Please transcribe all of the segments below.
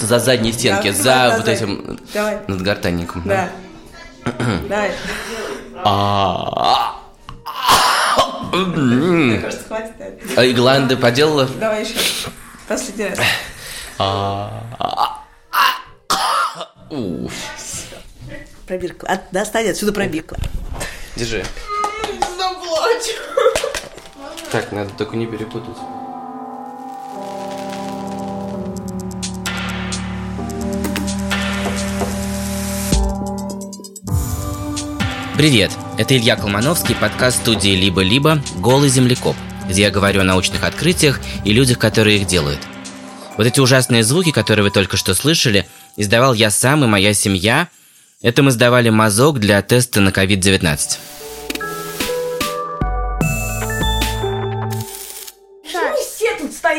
Дотянуться за задние стенки, Да, за вот этим Давай. надгортанником. Да. Давай. А, Мне кажется, хватит. да. а и гланды поделала? Давай еще. Последний раз. У, Пробирку. От, достань отсюда пробирку. Держи. Заплачу. Так, надо только не перепутать. Привет, это Илья Колмановский, подкаст студии «Либо-либо. Голый землекоп», где я говорю о научных открытиях и людях, которые их делают. Вот эти ужасные звуки, которые вы только что слышали, издавал я сам и моя семья. Это мы сдавали мазок для теста на COVID-19.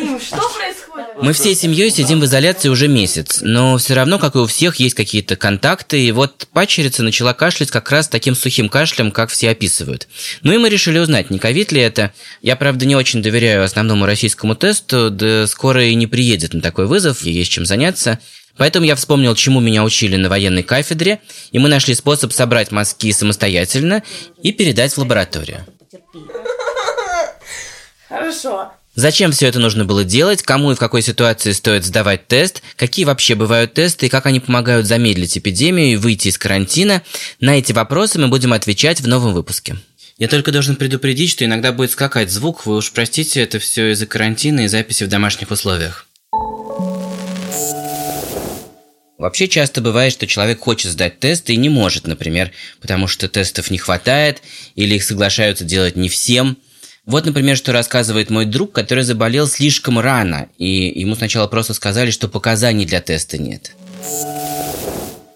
Стоим, что происходит? Мы всей семьей сидим в изоляции уже месяц, но все равно, как и у всех, есть какие-то контакты, и вот пачерица начала кашлять как раз таким сухим кашлем, как все описывают. Ну и мы решили узнать, не ковид ли это. Я, правда, не очень доверяю основному российскому тесту, да скоро и не приедет на такой вызов, и есть чем заняться. Поэтому я вспомнил, чему меня учили на военной кафедре, и мы нашли способ собрать мазки самостоятельно и передать в лабораторию. Хорошо. Зачем все это нужно было делать, кому и в какой ситуации стоит сдавать тест, какие вообще бывают тесты и как они помогают замедлить эпидемию и выйти из карантина, на эти вопросы мы будем отвечать в новом выпуске. Я только должен предупредить, что иногда будет скакать звук, вы уж простите, это все из-за карантина и записи в домашних условиях. Вообще часто бывает, что человек хочет сдать тесты и не может, например, потому что тестов не хватает или их соглашаются делать не всем. Вот, например, что рассказывает мой друг, который заболел слишком рано, и ему сначала просто сказали, что показаний для теста нет.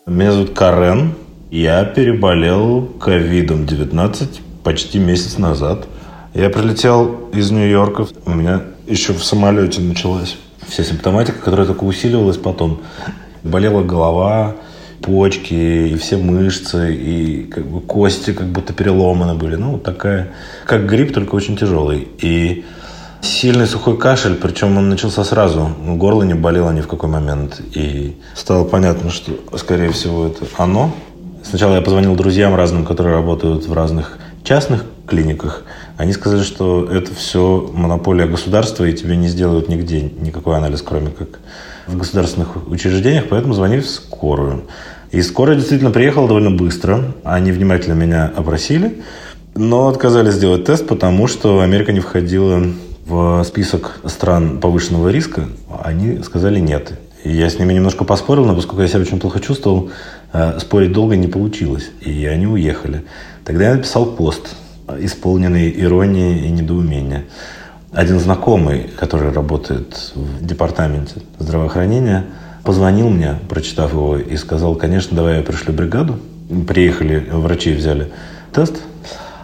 Меня зовут Карен. Я переболел ковидом-19 почти месяц назад. Я прилетел из Нью-Йорка. У меня еще в самолете началась вся симптоматика, которая только усиливалась потом. Болела голова, почки и все мышцы, и как бы кости как будто переломаны были. Ну, такая, как грипп, только очень тяжелый. И сильный сухой кашель, причем он начался сразу. Ну, Горло не болело ни в какой момент. И стало понятно, что, скорее всего, это оно. Сначала я позвонил друзьям разным, которые работают в разных частных клиниках. Они сказали, что это все монополия государства, и тебе не сделают нигде никакой анализ, кроме как в государственных учреждениях, поэтому звонили в скорую. И скорая действительно приехала довольно быстро. Они внимательно меня опросили, но отказались сделать тест, потому что Америка не входила в список стран повышенного риска. Они сказали нет. И я с ними немножко поспорил, но поскольку я себя очень плохо чувствовал, э, спорить долго не получилось. И они уехали. Тогда я написал пост, исполненный иронии и недоумения. Один знакомый, который работает в департаменте здравоохранения, позвонил мне, прочитав его, и сказал, конечно, давай я пришлю бригаду. Приехали, врачи взяли тест.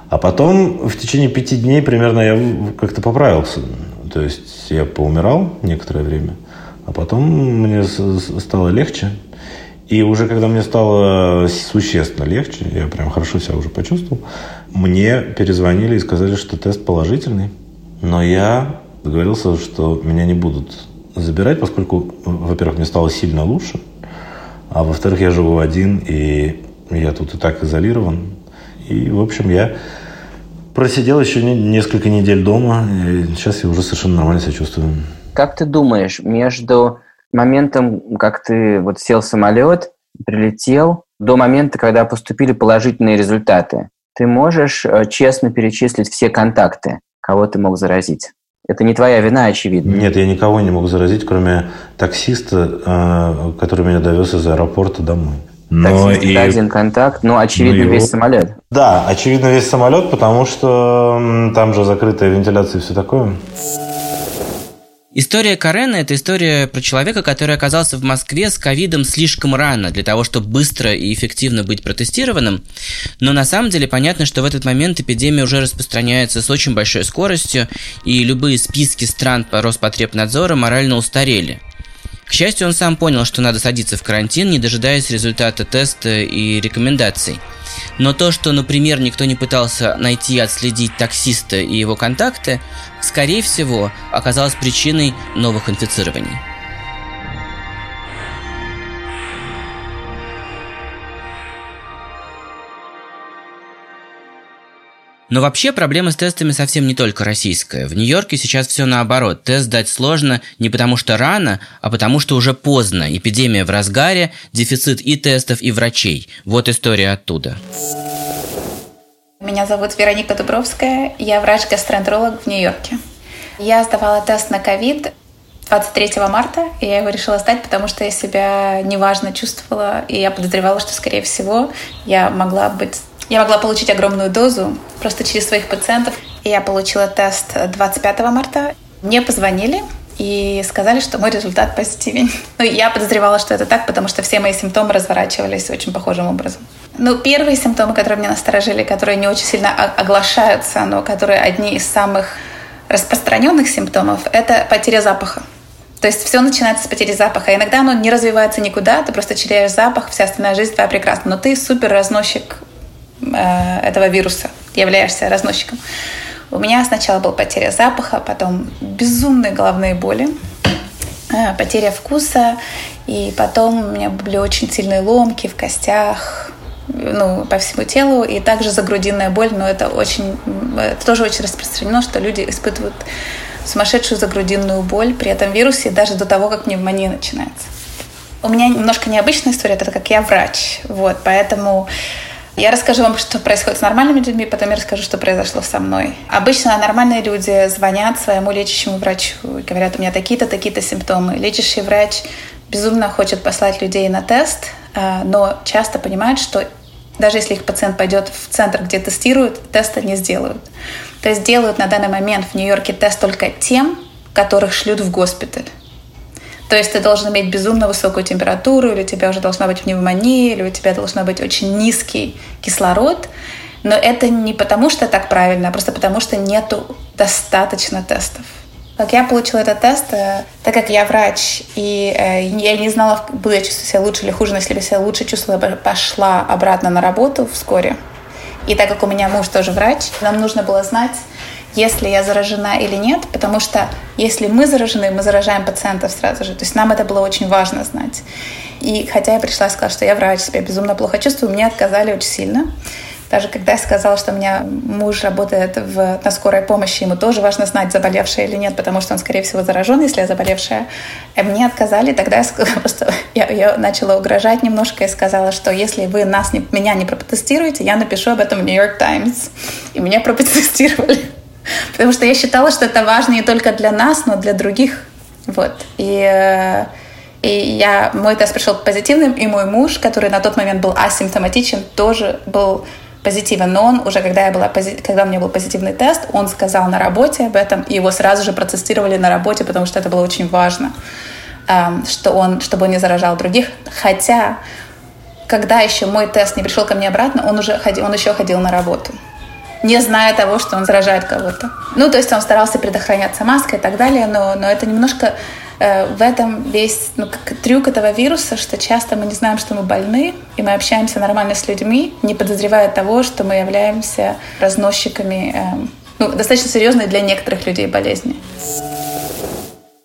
А потом в течение пяти дней примерно я как-то поправился. То есть я поумирал некоторое время, а потом мне стало легче. И уже когда мне стало существенно легче, я прям хорошо себя уже почувствовал, мне перезвонили и сказали, что тест положительный. Но я договорился, что меня не будут забирать, поскольку, во-первых, мне стало сильно лучше, а во-вторых, я живу один, и я тут и так изолирован. И, в общем, я просидел еще не- несколько недель дома, и сейчас я уже совершенно нормально себя чувствую. Как ты думаешь, между моментом, как ты вот сел в самолет, прилетел, до момента, когда поступили положительные результаты, ты можешь э, честно перечислить все контакты, кого ты мог заразить? Это не твоя вина, очевидно. Нет, я никого не мог заразить, кроме таксиста, э, который меня довез из аэропорта домой. Но Таксист и- это один контакт, ну, очевидно, его- весь самолет. Да, очевидно, весь самолет, потому что там же закрытая вентиляция и все такое. История Карена – это история про человека, который оказался в Москве с ковидом слишком рано для того, чтобы быстро и эффективно быть протестированным. Но на самом деле понятно, что в этот момент эпидемия уже распространяется с очень большой скоростью, и любые списки стран по Роспотребнадзора морально устарели. К счастью, он сам понял, что надо садиться в карантин, не дожидаясь результата теста и рекомендаций. Но то, что, например, никто не пытался найти и отследить таксиста и его контакты, скорее всего, оказалось причиной новых инфицирований. Но вообще проблема с тестами совсем не только российская. В Нью-Йорке сейчас все наоборот. Тест дать сложно не потому что рано, а потому что уже поздно. Эпидемия в разгаре, дефицит и тестов, и врачей. Вот история оттуда. Меня зовут Вероника Дубровская, я врач-гастроэнтеролог в Нью-Йорке. Я сдавала тест на ковид 23 марта, и я его решила сдать, потому что я себя неважно чувствовала, и я подозревала, что, скорее всего, я могла быть я могла получить огромную дозу просто через своих пациентов. И я получила тест 25 марта. Мне позвонили и сказали, что мой результат позитивен. Ну, я подозревала, что это так, потому что все мои симптомы разворачивались очень похожим образом. Ну, первые симптомы, которые меня насторожили, которые не очень сильно оглашаются, но которые одни из самых распространенных симптомов, это потеря запаха. То есть все начинается с потери запаха. Иногда оно не развивается никуда, ты просто теряешь запах, вся остальная жизнь твоя прекрасна. Но ты супер разносчик этого вируса, являешься разносчиком. У меня сначала была потеря запаха, потом безумные головные боли, э, потеря вкуса, и потом у меня были очень сильные ломки в костях, ну, по всему телу, и также загрудинная боль, но это очень, это тоже очень распространено, что люди испытывают сумасшедшую загрудинную боль при этом вирусе даже до того, как пневмония начинается. У меня немножко необычная история, это как я врач, вот, поэтому я расскажу вам, что происходит с нормальными людьми, потом я расскажу, что произошло со мной. Обычно нормальные люди звонят своему лечащему врачу и говорят, у меня такие-то, такие-то симптомы. Лечащий врач безумно хочет послать людей на тест, а, но часто понимает, что даже если их пациент пойдет в центр, где тестируют, теста не сделают. То есть делают на данный момент в Нью-Йорке тест только тем, которых шлют в госпиталь. То есть ты должен иметь безумно высокую температуру, или у тебя уже должна быть пневмония, или у тебя должна быть очень низкий кислород. Но это не потому, что так правильно, а просто потому, что нету достаточно тестов. Как я получила этот тест, э, так как я врач, и э, я не знала, буду я чувствовать себя лучше или хуже, но если я себя лучше чувствовала, я пошла обратно на работу вскоре. И так как у меня муж тоже врач, нам нужно было знать, если я заражена или нет, потому что если мы заражены, мы заражаем пациентов сразу же. То есть нам это было очень важно знать. И хотя я пришла и сказала, что я врач, себя безумно плохо чувствую, мне отказали очень сильно. Даже когда я сказала, что у меня муж работает в, на скорой помощи, ему тоже важно знать, заболевшая или нет, потому что он, скорее всего, заражен, если я заболевшая. И мне отказали, тогда я, сказала, что я, я начала угрожать немножко и сказала, что если вы нас не, меня не протестируете, я напишу об этом в Нью-Йорк Таймс. И меня протестировали. Потому что я считала, что это важно не только для нас, но для других. Вот. И, э, и я, мой тест пришел позитивным, и мой муж, который на тот момент был асимптоматичен, тоже был позитивен. Но он уже, когда, я была, когда у меня был позитивный тест, он сказал на работе об этом, и его сразу же протестировали на работе, потому что это было очень важно, эм, что он, чтобы он не заражал других. Хотя, когда еще мой тест не пришел ко мне обратно, он уже ходил, он еще ходил на работу не зная того, что он заражает кого-то. Ну, то есть он старался предохраняться маской и так далее, но, но это немножко э, в этом весь ну, как трюк этого вируса, что часто мы не знаем, что мы больны, и мы общаемся нормально с людьми, не подозревая того, что мы являемся разносчиками э, ну, достаточно серьезной для некоторых людей болезни.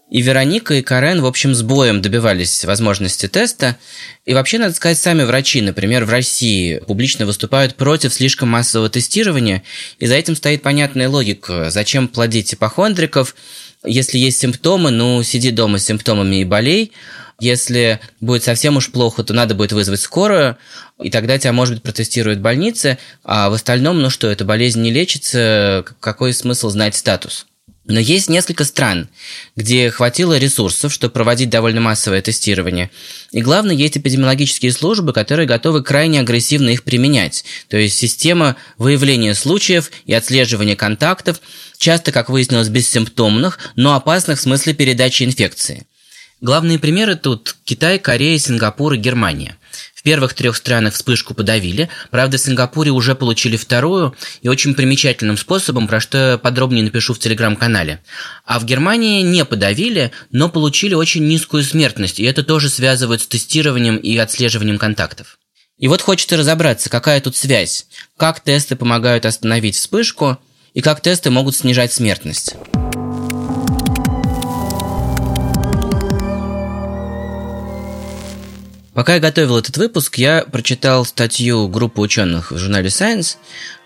И Вероника, и Карен, в общем, с боем добивались возможности теста. И вообще, надо сказать, сами врачи, например, в России публично выступают против слишком массового тестирования. И за этим стоит понятная логика. Зачем плодить ипохондриков? Если есть симптомы, ну, сиди дома с симптомами и болей. Если будет совсем уж плохо, то надо будет вызвать скорую, и тогда тебя, может быть, протестируют в больнице, а в остальном, ну что, эта болезнь не лечится, какой смысл знать статус? Но есть несколько стран, где хватило ресурсов, чтобы проводить довольно массовое тестирование. И главное, есть эпидемиологические службы, которые готовы крайне агрессивно их применять. То есть система выявления случаев и отслеживания контактов, часто, как выяснилось, бессимптомных, но опасных в смысле передачи инфекции. Главные примеры тут Китай, Корея, Сингапур и Германия – первых трех странах вспышку подавили, правда, в Сингапуре уже получили вторую и очень примечательным способом, про что я подробнее напишу в телеграм-канале. А в Германии не подавили, но получили очень низкую смертность, и это тоже связывают с тестированием и отслеживанием контактов. И вот хочется разобраться, какая тут связь, как тесты помогают остановить вспышку и как тесты могут снижать смертность. Пока я готовил этот выпуск, я прочитал статью группы ученых в журнале Science,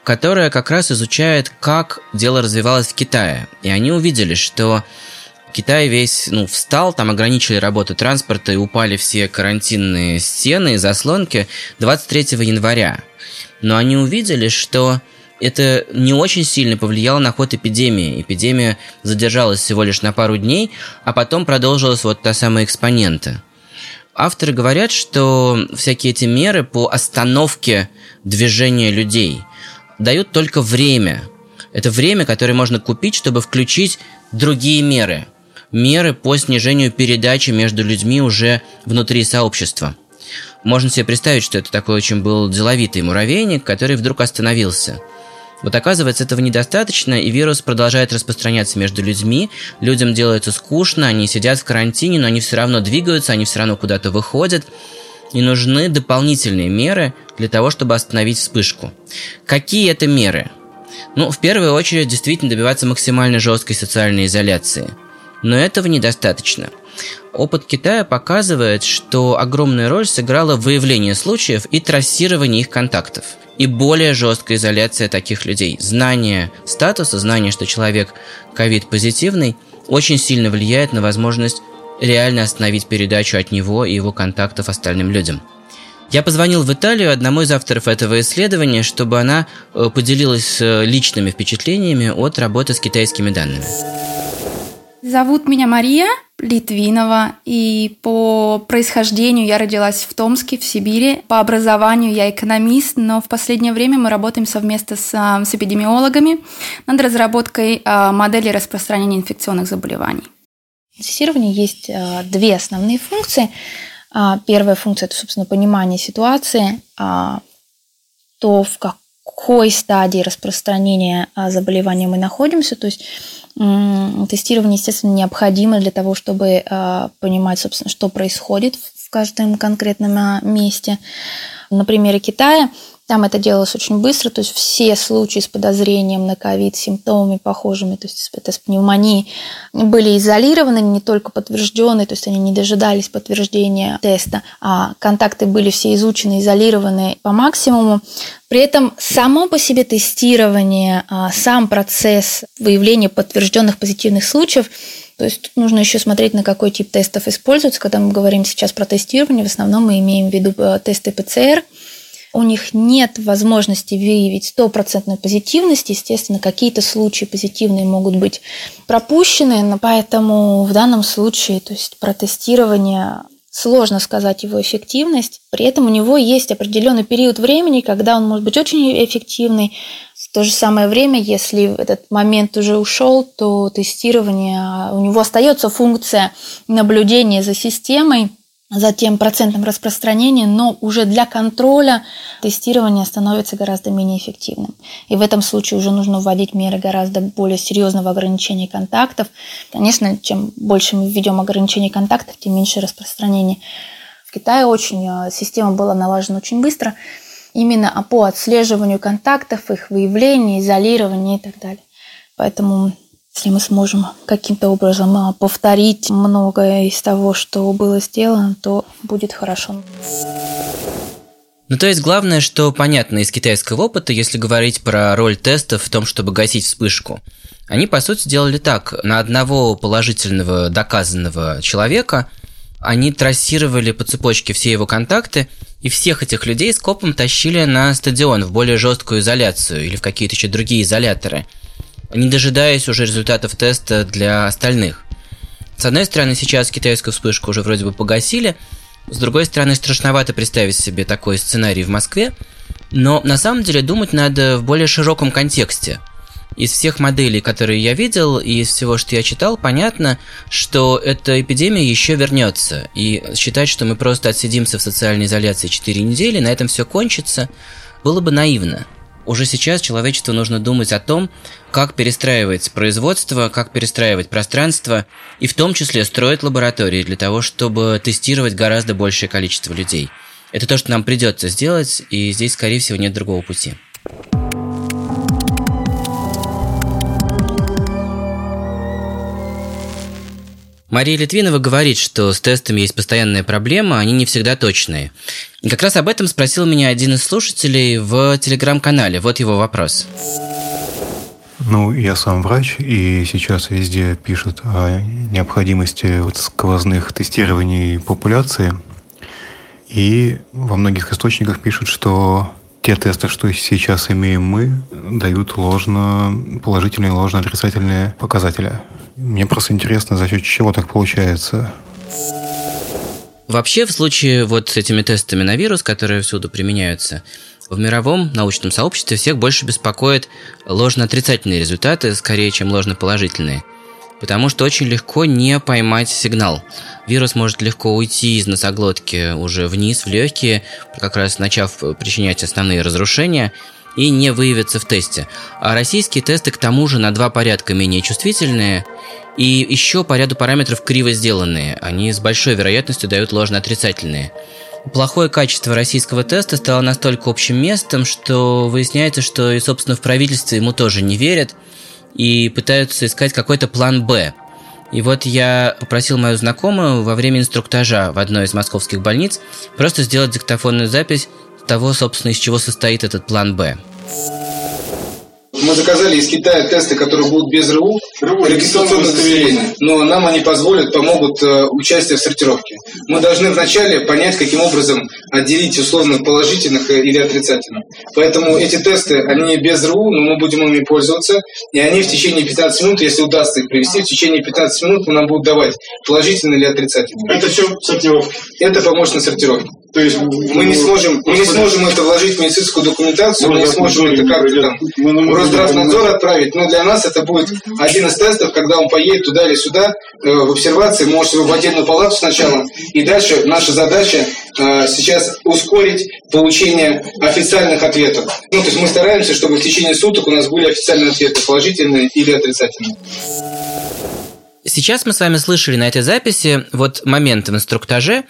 которая как раз изучает, как дело развивалось в Китае. И они увидели, что Китай весь ну, встал, там ограничили работу транспорта и упали все карантинные стены и заслонки 23 января. Но они увидели, что это не очень сильно повлияло на ход эпидемии. Эпидемия задержалась всего лишь на пару дней, а потом продолжилась вот та самая экспонента. Авторы говорят, что всякие эти меры по остановке движения людей дают только время. Это время, которое можно купить, чтобы включить другие меры. Меры по снижению передачи между людьми уже внутри сообщества. Можно себе представить, что это такой очень был деловитый муравейник, который вдруг остановился – вот оказывается, этого недостаточно, и вирус продолжает распространяться между людьми, людям делается скучно, они сидят в карантине, но они все равно двигаются, они все равно куда-то выходят, и нужны дополнительные меры для того, чтобы остановить вспышку. Какие это меры? Ну, в первую очередь, действительно добиваться максимально жесткой социальной изоляции. Но этого недостаточно. Опыт Китая показывает, что огромную роль сыграло выявление случаев и трассирование их контактов – и более жесткая изоляция таких людей. Знание статуса, знание, что человек ковид-позитивный, очень сильно влияет на возможность реально остановить передачу от него и его контактов остальным людям. Я позвонил в Италию одному из авторов этого исследования, чтобы она э, поделилась э, личными впечатлениями от работы с китайскими данными. Зовут меня Мария Литвинова, и по происхождению я родилась в Томске, в Сибири. По образованию я экономист, но в последнее время мы работаем совместно с, а, с эпидемиологами над разработкой а, модели распространения инфекционных заболеваний. В тестировании есть а, две основные функции. Первая функция – это, собственно, понимание ситуации, то, в какой стадии распространения заболевания мы находимся, то есть Тестирование, естественно, необходимо для того, чтобы а, понимать, собственно, что происходит в каждом конкретном а, месте. На примере Китая там это делалось очень быстро, то есть все случаи с подозрением на ковид, симптомами похожими, то есть это с пневмонией, были изолированы, не только подтвержденные, то есть они не дожидались подтверждения теста, а контакты были все изучены, изолированы по максимуму. При этом само по себе тестирование, а, сам процесс выявления подтвержденных позитивных случаев то есть тут нужно еще смотреть, на какой тип тестов используется. Когда мы говорим сейчас про тестирование, в основном мы имеем в виду э, тесты ПЦР – у них нет возможности выявить стопроцентную позитивность. Естественно, какие-то случаи позитивные могут быть пропущены, но поэтому в данном случае, то есть протестирование сложно сказать его эффективность. При этом у него есть определенный период времени, когда он может быть очень эффективный. В то же самое время, если этот момент уже ушел, то тестирование, у него остается функция наблюдения за системой, затем процентом распространения, но уже для контроля тестирование становится гораздо менее эффективным. И в этом случае уже нужно вводить меры гораздо более серьезного ограничения контактов. Конечно, чем больше мы введем ограничений контактов, тем меньше распространение. В Китае очень э, система была налажена очень быстро, именно по отслеживанию контактов, их выявлению, изолированию и так далее. Поэтому если мы сможем каким-то образом а, повторить многое из того, что было сделано, то будет хорошо. Ну, то есть главное, что понятно из китайского опыта, если говорить про роль тестов в том, чтобы гасить вспышку. Они, по сути, делали так. На одного положительного доказанного человека они трассировали по цепочке все его контакты, и всех этих людей скопом тащили на стадион в более жесткую изоляцию или в какие-то еще другие изоляторы – не дожидаясь уже результатов теста для остальных. С одной стороны, сейчас китайскую вспышку уже вроде бы погасили, с другой стороны, страшновато представить себе такой сценарий в Москве, но на самом деле думать надо в более широком контексте. Из всех моделей, которые я видел, и из всего, что я читал, понятно, что эта эпидемия еще вернется. И считать, что мы просто отсидимся в социальной изоляции 4 недели, на этом все кончится, было бы наивно. Уже сейчас человечеству нужно думать о том, как перестраивать производство, как перестраивать пространство, и в том числе строить лаборатории для того, чтобы тестировать гораздо большее количество людей. Это то, что нам придется сделать, и здесь, скорее всего, нет другого пути. Мария Литвинова говорит, что с тестами есть постоянная проблема, они не всегда точные. И как раз об этом спросил меня один из слушателей в телеграм-канале. Вот его вопрос. Ну, я сам врач, и сейчас везде пишут о необходимости вот сквозных тестирований популяции. И во многих источниках пишут, что те тесты, что сейчас имеем мы, дают ложно положительные, ложно отрицательные показатели. Мне просто интересно, за счет чего так получается. Вообще, в случае вот с этими тестами на вирус, которые всюду применяются, в мировом научном сообществе всех больше беспокоят ложно-отрицательные результаты, скорее, чем ложно-положительные. Потому что очень легко не поймать сигнал. Вирус может легко уйти из носоглотки уже вниз, в легкие, как раз начав причинять основные разрушения – и не выявятся в тесте. А российские тесты к тому же на два порядка менее чувствительные и еще по ряду параметров криво сделанные. Они с большой вероятностью дают ложно-отрицательные. Плохое качество российского теста стало настолько общим местом, что выясняется, что и, собственно, в правительстве ему тоже не верят и пытаются искать какой-то план «Б». И вот я попросил мою знакомую во время инструктажа в одной из московских больниц просто сделать диктофонную запись того, собственно, из чего состоит этот план «Б». Мы заказали из Китая тесты, которые будут без РУ, регистрационное удостоверение. Но нам они позволят, помогут э, участие в сортировке. Мы должны вначале понять, каким образом отделить условно положительных э, или отрицательных. Поэтому эти тесты, они без РУ, но мы будем ими пользоваться. И они в течение 15 минут, если удастся их привести, в течение 15 минут нам будут давать положительные или отрицательные. Это все сортировка? Это помощник сортировки. То есть мы не сможем, мы не сможем это вложить в медицинскую документацию, мы не сможем это как-то там в Росздравнадзор отправить, но для нас это будет один из тестов, когда он поедет туда или сюда э, в обсервации, может в отдельную палату сначала, и дальше наша задача э, сейчас ускорить получение официальных ответов. Ну, то есть мы стараемся, чтобы в течение суток у нас были официальные ответы, положительные или отрицательные. Сейчас мы с вами слышали на этой записи вот момент в инструктаже,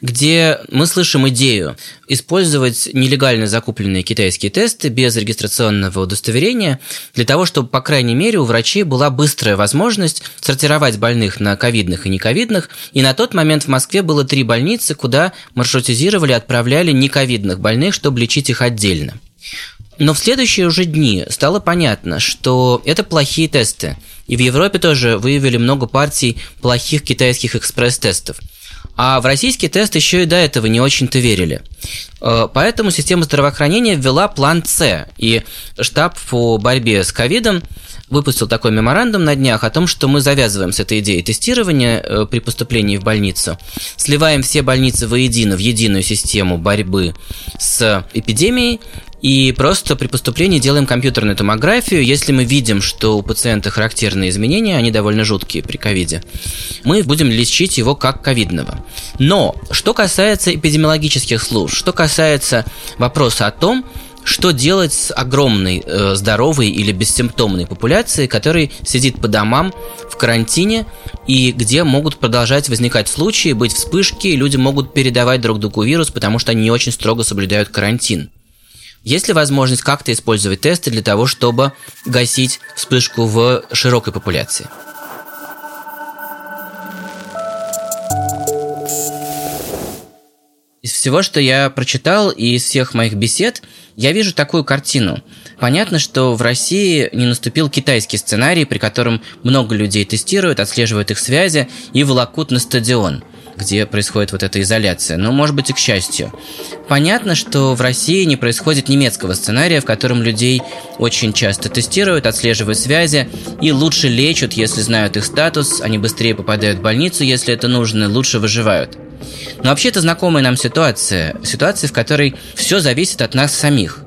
где мы слышим идею использовать нелегально закупленные китайские тесты без регистрационного удостоверения для того, чтобы, по крайней мере, у врачей была быстрая возможность сортировать больных на ковидных и нековидных. И на тот момент в Москве было три больницы, куда маршрутизировали, отправляли нековидных больных, чтобы лечить их отдельно. Но в следующие уже дни стало понятно, что это плохие тесты. И в Европе тоже выявили много партий плохих китайских экспресс-тестов. А в российский тест еще и до этого не очень-то верили. Э, поэтому система здравоохранения ввела план С, и штаб по борьбе с ковидом выпустил такой меморандум на днях о том, что мы завязываем с этой идеей тестирования э, при поступлении в больницу, сливаем все больницы воедино в единую систему борьбы с эпидемией и просто при поступлении делаем компьютерную томографию. Если мы видим, что у пациента характерные изменения, они довольно жуткие при ковиде, мы будем лечить его как ковидного. Но, что касается эпидемиологических служб, что касается вопроса о том, что делать с огромной э, здоровой или бессимптомной популяцией, которая сидит по домам в карантине и где могут продолжать возникать случаи, быть вспышки, люди могут передавать друг другу вирус, потому что они не очень строго соблюдают карантин. Есть ли возможность как-то использовать тесты для того, чтобы гасить вспышку в широкой популяции? Из всего, что я прочитал и из всех моих бесед, я вижу такую картину. Понятно, что в России не наступил китайский сценарий, при котором много людей тестируют, отслеживают их связи и волокут на стадион где происходит вот эта изоляция. Но, может быть, и к счастью. Понятно, что в России не происходит немецкого сценария, в котором людей очень часто тестируют, отслеживают связи и лучше лечат, если знают их статус, они быстрее попадают в больницу, если это нужно, лучше выживают. Но вообще это знакомая нам ситуация. Ситуация, в которой все зависит от нас самих.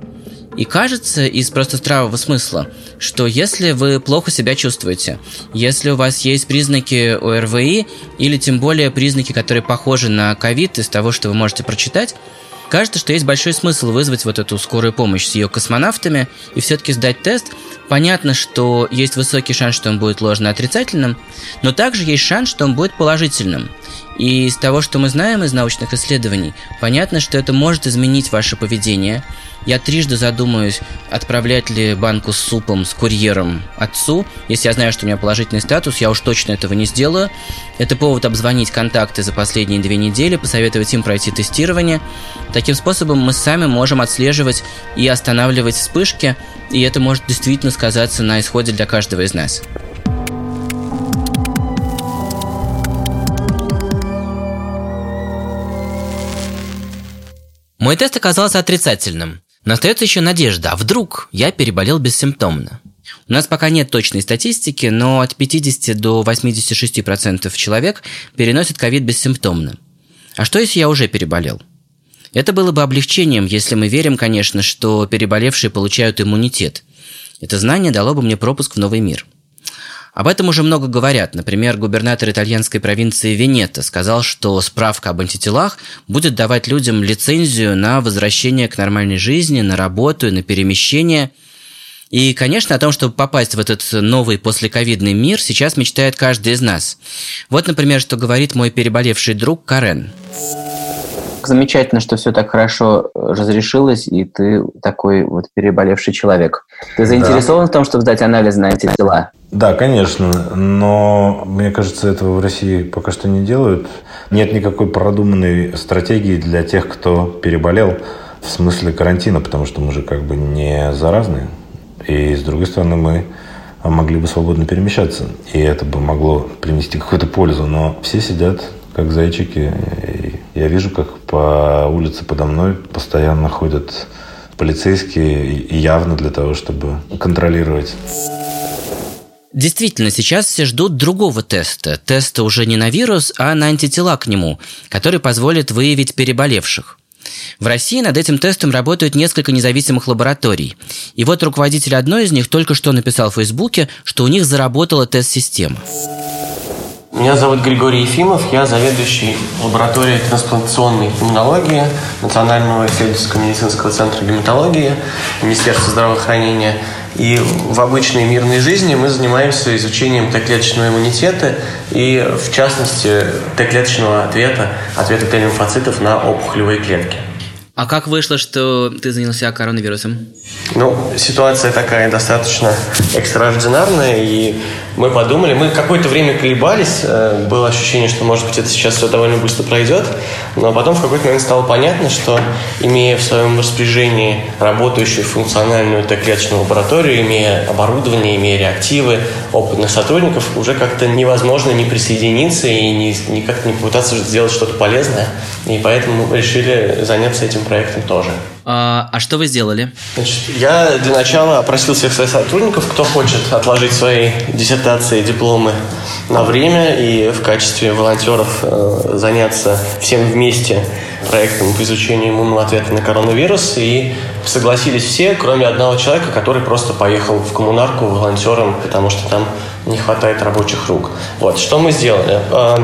И кажется из просто здравого смысла, что если вы плохо себя чувствуете, если у вас есть признаки ОРВИ или тем более признаки, которые похожи на ковид из того, что вы можете прочитать, Кажется, что есть большой смысл вызвать вот эту скорую помощь с ее космонавтами и все-таки сдать тест. Понятно, что есть высокий шанс, что он будет ложно-отрицательным, но также есть шанс, что он будет положительным. И из того, что мы знаем из научных исследований, понятно, что это может изменить ваше поведение. Я трижды задумаюсь, отправлять ли банку с супом с курьером отцу. Если я знаю, что у меня положительный статус, я уж точно этого не сделаю. Это повод обзвонить контакты за последние две недели, посоветовать им пройти тестирование. Таким способом мы сами можем отслеживать и останавливать вспышки, и это может действительно сказаться на исходе для каждого из нас. Мой тест оказался отрицательным. Но остается еще надежда, а вдруг я переболел бессимптомно? У нас пока нет точной статистики, но от 50 до 86% человек переносят ковид бессимптомно. А что, если я уже переболел? Это было бы облегчением, если мы верим, конечно, что переболевшие получают иммунитет. Это знание дало бы мне пропуск в новый мир – об этом уже много говорят. Например, губернатор итальянской провинции Венето сказал, что справка об антителах будет давать людям лицензию на возвращение к нормальной жизни, на работу и на перемещение. И, конечно, о том, чтобы попасть в этот новый послековидный мир, сейчас мечтает каждый из нас. Вот, например, что говорит мой переболевший друг Карен. Замечательно, что все так хорошо разрешилось, и ты такой вот переболевший человек. Ты заинтересован да. в том, чтобы сдать анализ на эти дела? Да, конечно, но мне кажется, этого в России пока что не делают. Нет никакой продуманной стратегии для тех, кто переболел в смысле карантина, потому что мы же как бы не заразные. И с другой стороны, мы могли бы свободно перемещаться, и это бы могло принести какую-то пользу, но все сидят как зайчики. И я вижу, как по улице подо мной постоянно ходят полицейские, явно для того, чтобы контролировать. Действительно, сейчас все ждут другого теста. Теста уже не на вирус, а на антитела к нему, который позволит выявить переболевших. В России над этим тестом работают несколько независимых лабораторий. И вот руководитель одной из них только что написал в Фейсбуке, что у них заработала тест-система. Меня зовут Григорий Ефимов, я заведующий лабораторией трансплантационной иммунологии Национального исследовательского медицинского центра гематологии Министерства здравоохранения – и в обычной мирной жизни мы занимаемся изучением Т-клеточного иммунитета и, в частности, Т-клеточного ответа, ответа Т-лимфоцитов на опухолевые клетки. А как вышло, что ты занялся коронавирусом? Ну, ситуация такая достаточно экстраординарная, и мы подумали, мы какое-то время колебались, э, было ощущение, что, может быть, это сейчас все довольно быстро пройдет, но потом в какой-то момент стало понятно, что, имея в своем распоряжении работающую функциональную Т-клеточную лабораторию, имея оборудование, имея реактивы, опытных сотрудников, уже как-то невозможно не присоединиться и не, никак не попытаться сделать что-то полезное, и поэтому решили заняться этим проектом тоже. А, а что вы сделали? Я для начала опросил всех своих сотрудников, кто хочет отложить свои диссертации, дипломы на время и в качестве волонтеров э, заняться всем вместе проектом по изучению иммунного ответа на коронавирус. И согласились все, кроме одного человека, который просто поехал в коммунарку волонтером, потому что там не хватает рабочих рук. Вот, что мы сделали? Э,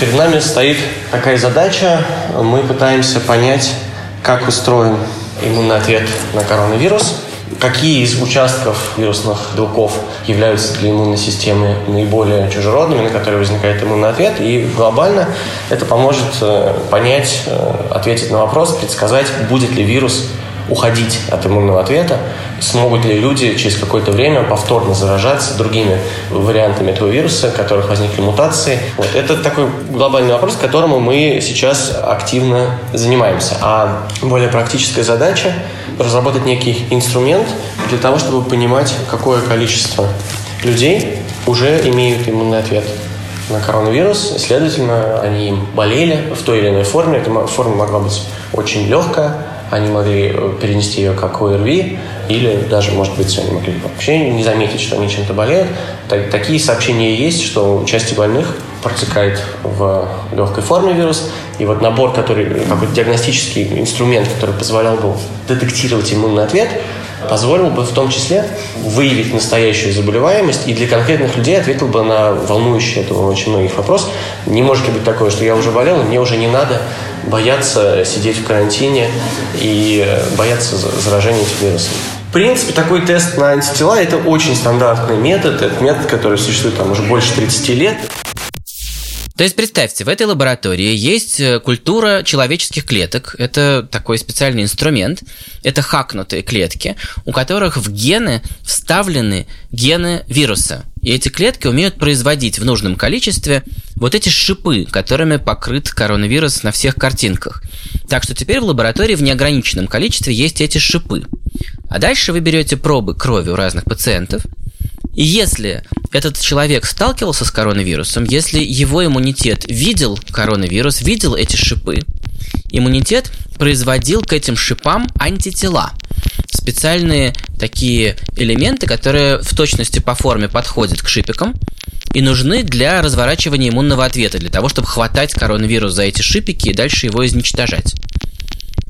перед нами стоит такая задача. Мы пытаемся понять, как устроен иммунный ответ на коронавирус, какие из участков вирусных белков являются для иммунной системы наиболее чужеродными, на которые возникает иммунный ответ. И глобально это поможет э, понять, э, ответить на вопрос, предсказать, будет ли вирус уходить от иммунного ответа, смогут ли люди через какое-то время повторно заражаться другими вариантами этого вируса, у которых возникли мутации. Вот. Это такой глобальный вопрос, которому мы сейчас активно занимаемся. А более практическая задача – разработать некий инструмент для того, чтобы понимать, какое количество людей уже имеют иммунный ответ на коронавирус, следовательно, они им болели в той или иной форме. Эта форма могла быть очень легкая, они могли перенести ее как ОРВИ, или даже, может быть, они могли вообще не заметить, что они чем-то болеют. Так, такие сообщения есть, что у части больных протекает в легкой форме вирус. И вот набор, который, какой-то диагностический инструмент, который позволял бы детектировать иммунный ответ, позволил бы в том числе выявить настоящую заболеваемость и для конкретных людей ответил бы на волнующий, это очень многих вопрос. Не может ли быть такое, что я уже болел, мне уже не надо бояться сидеть в карантине и бояться заражения этим вирусом. В принципе, такой тест на антитела – это очень стандартный метод. Это метод, который существует там уже больше 30 лет. То есть представьте, в этой лаборатории есть э, культура человеческих клеток. Это такой специальный инструмент. Это хакнутые клетки, у которых в гены вставлены гены вируса. И эти клетки умеют производить в нужном количестве вот эти шипы, которыми покрыт коронавирус на всех картинках. Так что теперь в лаборатории в неограниченном количестве есть эти шипы. А дальше вы берете пробы крови у разных пациентов – и если этот человек сталкивался с коронавирусом, если его иммунитет видел коронавирус, видел эти шипы, иммунитет производил к этим шипам антитела. Специальные такие элементы, которые в точности по форме подходят к шипикам и нужны для разворачивания иммунного ответа, для того, чтобы хватать коронавирус за эти шипики и дальше его изничтожать.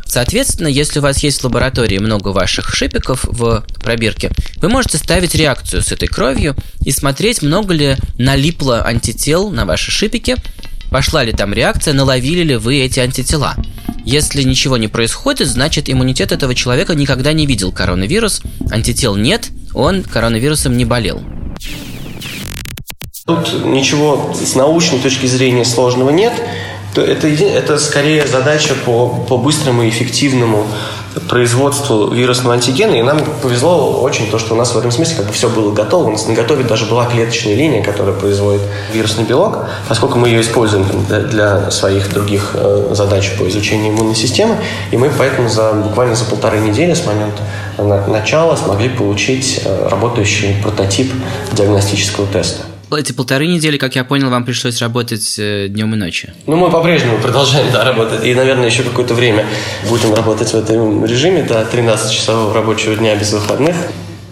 Соответственно, если у вас есть в лаборатории много ваших шипиков в пробирке, вы можете ставить реакцию с этой кровью и смотреть, много ли налипло антител на ваши шипики, пошла ли там реакция, наловили ли вы эти антитела. Если ничего не происходит, значит иммунитет этого человека никогда не видел коронавирус, антител нет, он коронавирусом не болел. Тут ничего с научной точки зрения сложного нет это, это скорее задача по, по быстрому и эффективному производству вирусного антигена. И нам повезло очень то, что у нас в этом смысле как бы все было готово. У нас на готове даже была клеточная линия, которая производит вирусный белок, поскольку мы ее используем для, своих других э, задач по изучению иммунной системы. И мы поэтому за, буквально за полторы недели с момента начала смогли получить э, работающий прототип диагностического теста эти полторы недели, как я понял, вам пришлось работать э, днем и ночью. Ну, мы по-прежнему продолжаем, да, работать. И, наверное, еще какое-то время будем работать в этом режиме, да, 13 часов рабочего дня без выходных.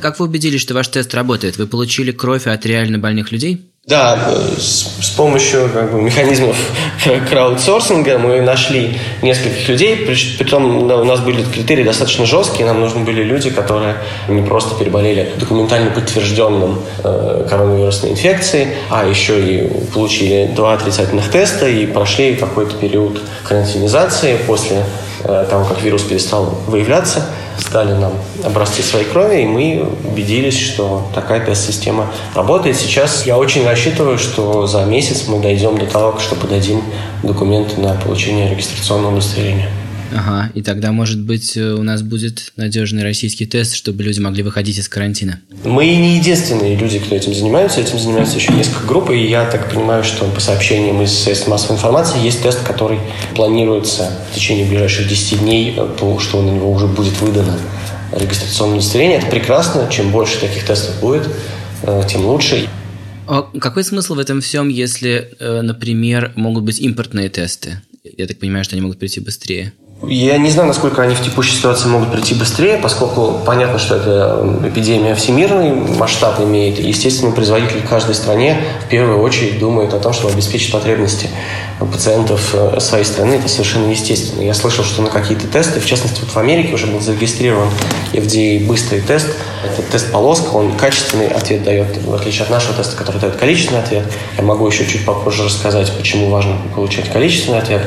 Как вы убедились, что ваш тест работает? Вы получили кровь от реально больных людей? Да, с, с помощью как бы, механизмов краудсорсинга мы нашли нескольких людей, притом у нас были критерии достаточно жесткие, нам нужны были люди, которые не просто переболели документально подтвержденным э, коронавирусной инфекцией, а еще и получили два отрицательных теста и прошли какой-то период карантинизации после э, того, как вирус перестал выявляться сдали нам образцы своей крови, и мы убедились, что такая тест-система работает. Сейчас я очень рассчитываю, что за месяц мы дойдем до того, что подадим документы на получение регистрационного удостоверения. Ага, и тогда, может быть, э, у нас будет надежный российский тест, чтобы люди могли выходить из карантина. Мы не единственные люди, кто этим занимаются. Этим занимаются еще несколько групп, и я так понимаю, что по сообщениям из средств массовой информации есть тест, который планируется в течение ближайших 10 дней, то, что на него уже будет выдано регистрационное удостоверение. Это прекрасно. Чем больше таких тестов будет, э, тем лучше. А какой смысл в этом всем, если, э, например, могут быть импортные тесты? Я так понимаю, что они могут прийти быстрее. Я не знаю, насколько они в текущей ситуации могут прийти быстрее, поскольку понятно, что это эпидемия всемирный масштаб имеет. Естественно, производитель в каждой стране в первую очередь думает о том, чтобы обеспечить потребности пациентов э, своей страны. Это совершенно естественно. Я слышал, что на какие-то тесты, в частности, вот в Америке уже был зарегистрирован FDA быстрый тест. Это тест-полоска, он качественный ответ дает, в отличие от нашего теста, который дает количественный ответ. Я могу еще чуть попозже рассказать, почему важно получать количественный ответ.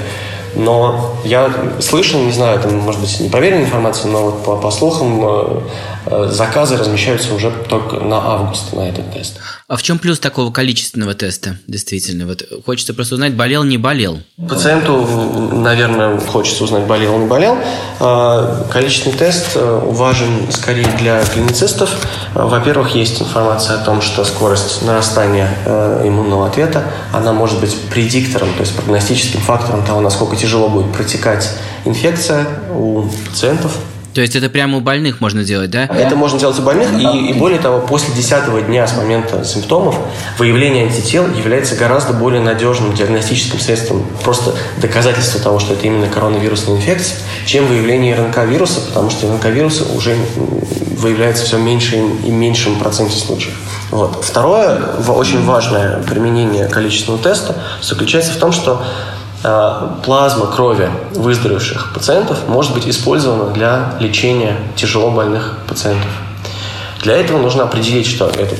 Но я слышал, не знаю, это может быть непроверенная информация, но вот по, по слухам э, э, заказы размещаются уже только на август на этот тест. А в чем плюс такого количественного теста, действительно? Вот хочется просто узнать, болел, не болел. Пациенту, наверное, хочется узнать, болел, не болел. А, количественный тест э, важен скорее для клиницистов. Во-первых, есть информация о том, что скорость нарастания иммунного ответа, она может быть предиктором, то есть прогностическим фактором того, насколько тяжело будет протекать инфекция у пациентов. То есть это прямо у больных можно делать, да? Это можно делать у больных, и, и более того, после 10 дня с момента симптомов выявление антител является гораздо более надежным диагностическим средством, просто доказательство того, что это именно коронавирусная инфекция, чем выявление РНК-вируса, потому что РНК-вирусы уже выявляется все меньше и меньшем проценте случаев. Вот. Второе, очень важное применение количественного теста заключается в том, что плазма крови выздоровевших пациентов может быть использована для лечения тяжело больных пациентов. Для этого нужно определить, что это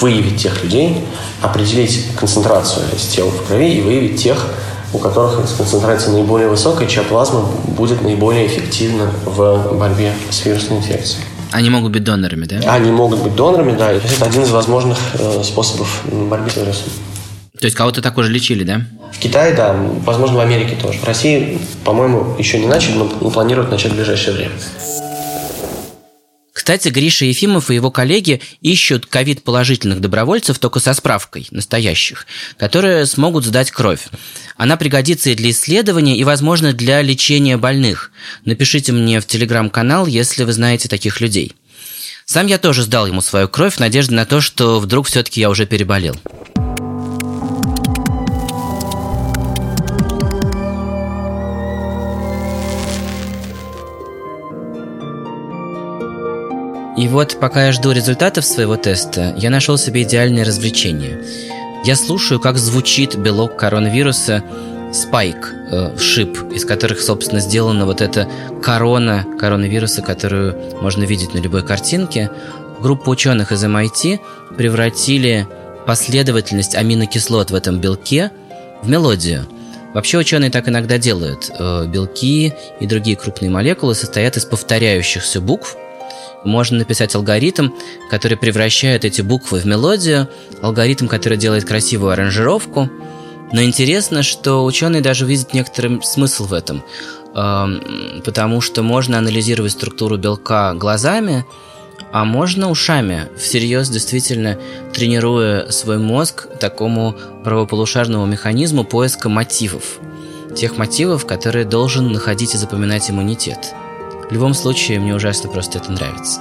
выявить тех людей, определить концентрацию тел в крови и выявить тех, у которых концентрация наиболее высокая, чья плазма будет наиболее эффективна в борьбе с вирусной инфекцией. Они могут быть донорами, да? Они могут быть донорами, да. Это один из возможных э, способов борьбы с вирусом. То есть кого-то так уже лечили, да? В Китае, да, возможно, в Америке тоже. В России, по-моему, еще не начали, но планируют начать в ближайшее время. Кстати, Гриша Ефимов и его коллеги ищут ковид-положительных добровольцев только со справкой, настоящих, которые смогут сдать кровь. Она пригодится и для исследования, и, возможно, для лечения больных. Напишите мне в телеграм-канал, если вы знаете таких людей. Сам я тоже сдал ему свою кровь в надежде на то, что вдруг все-таки я уже переболел. И вот, пока я жду результатов своего теста, я нашел себе идеальное развлечение. Я слушаю, как звучит белок коронавируса спайк, э, шип, из которых, собственно, сделана вот эта корона коронавируса, которую можно видеть на любой картинке. Группа ученых из MIT превратили последовательность аминокислот в этом белке в мелодию. Вообще ученые так иногда делают. Э, белки и другие крупные молекулы состоят из повторяющихся букв, можно написать алгоритм, который превращает эти буквы в мелодию, алгоритм, который делает красивую аранжировку. Но интересно, что ученые даже видят некоторый смысл в этом, эм, потому что можно анализировать структуру белка глазами, а можно ушами, всерьез действительно тренируя свой мозг такому правополушарному механизму поиска мотивов. Тех мотивов, которые должен находить и запоминать иммунитет. Любом случае, мне ужасно просто это нравится.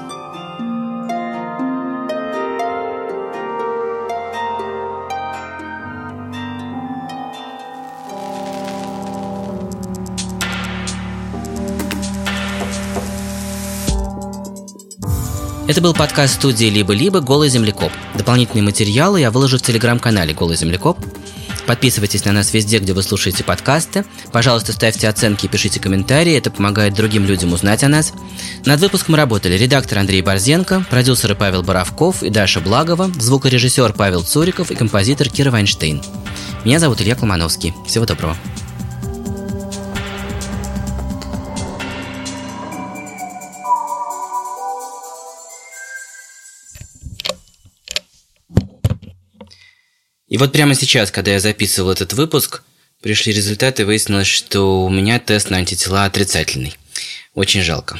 Это был подкаст студии «Либо-либо. Голый землекоп». Дополнительные материалы я выложу в телеграм-канале «Голый землекоп». Подписывайтесь на нас везде, где вы слушаете подкасты. Пожалуйста, ставьте оценки и пишите комментарии, это помогает другим людям узнать о нас. Над выпуском работали редактор Андрей Борзенко, продюсеры Павел Боровков и Даша Благова, звукорежиссер Павел Цуриков и композитор Кира Вайнштейн. Меня зовут Илья Колмановский. Всего доброго. И вот прямо сейчас, когда я записывал этот выпуск, пришли результаты, выяснилось, что у меня тест на антитела отрицательный. Очень жалко.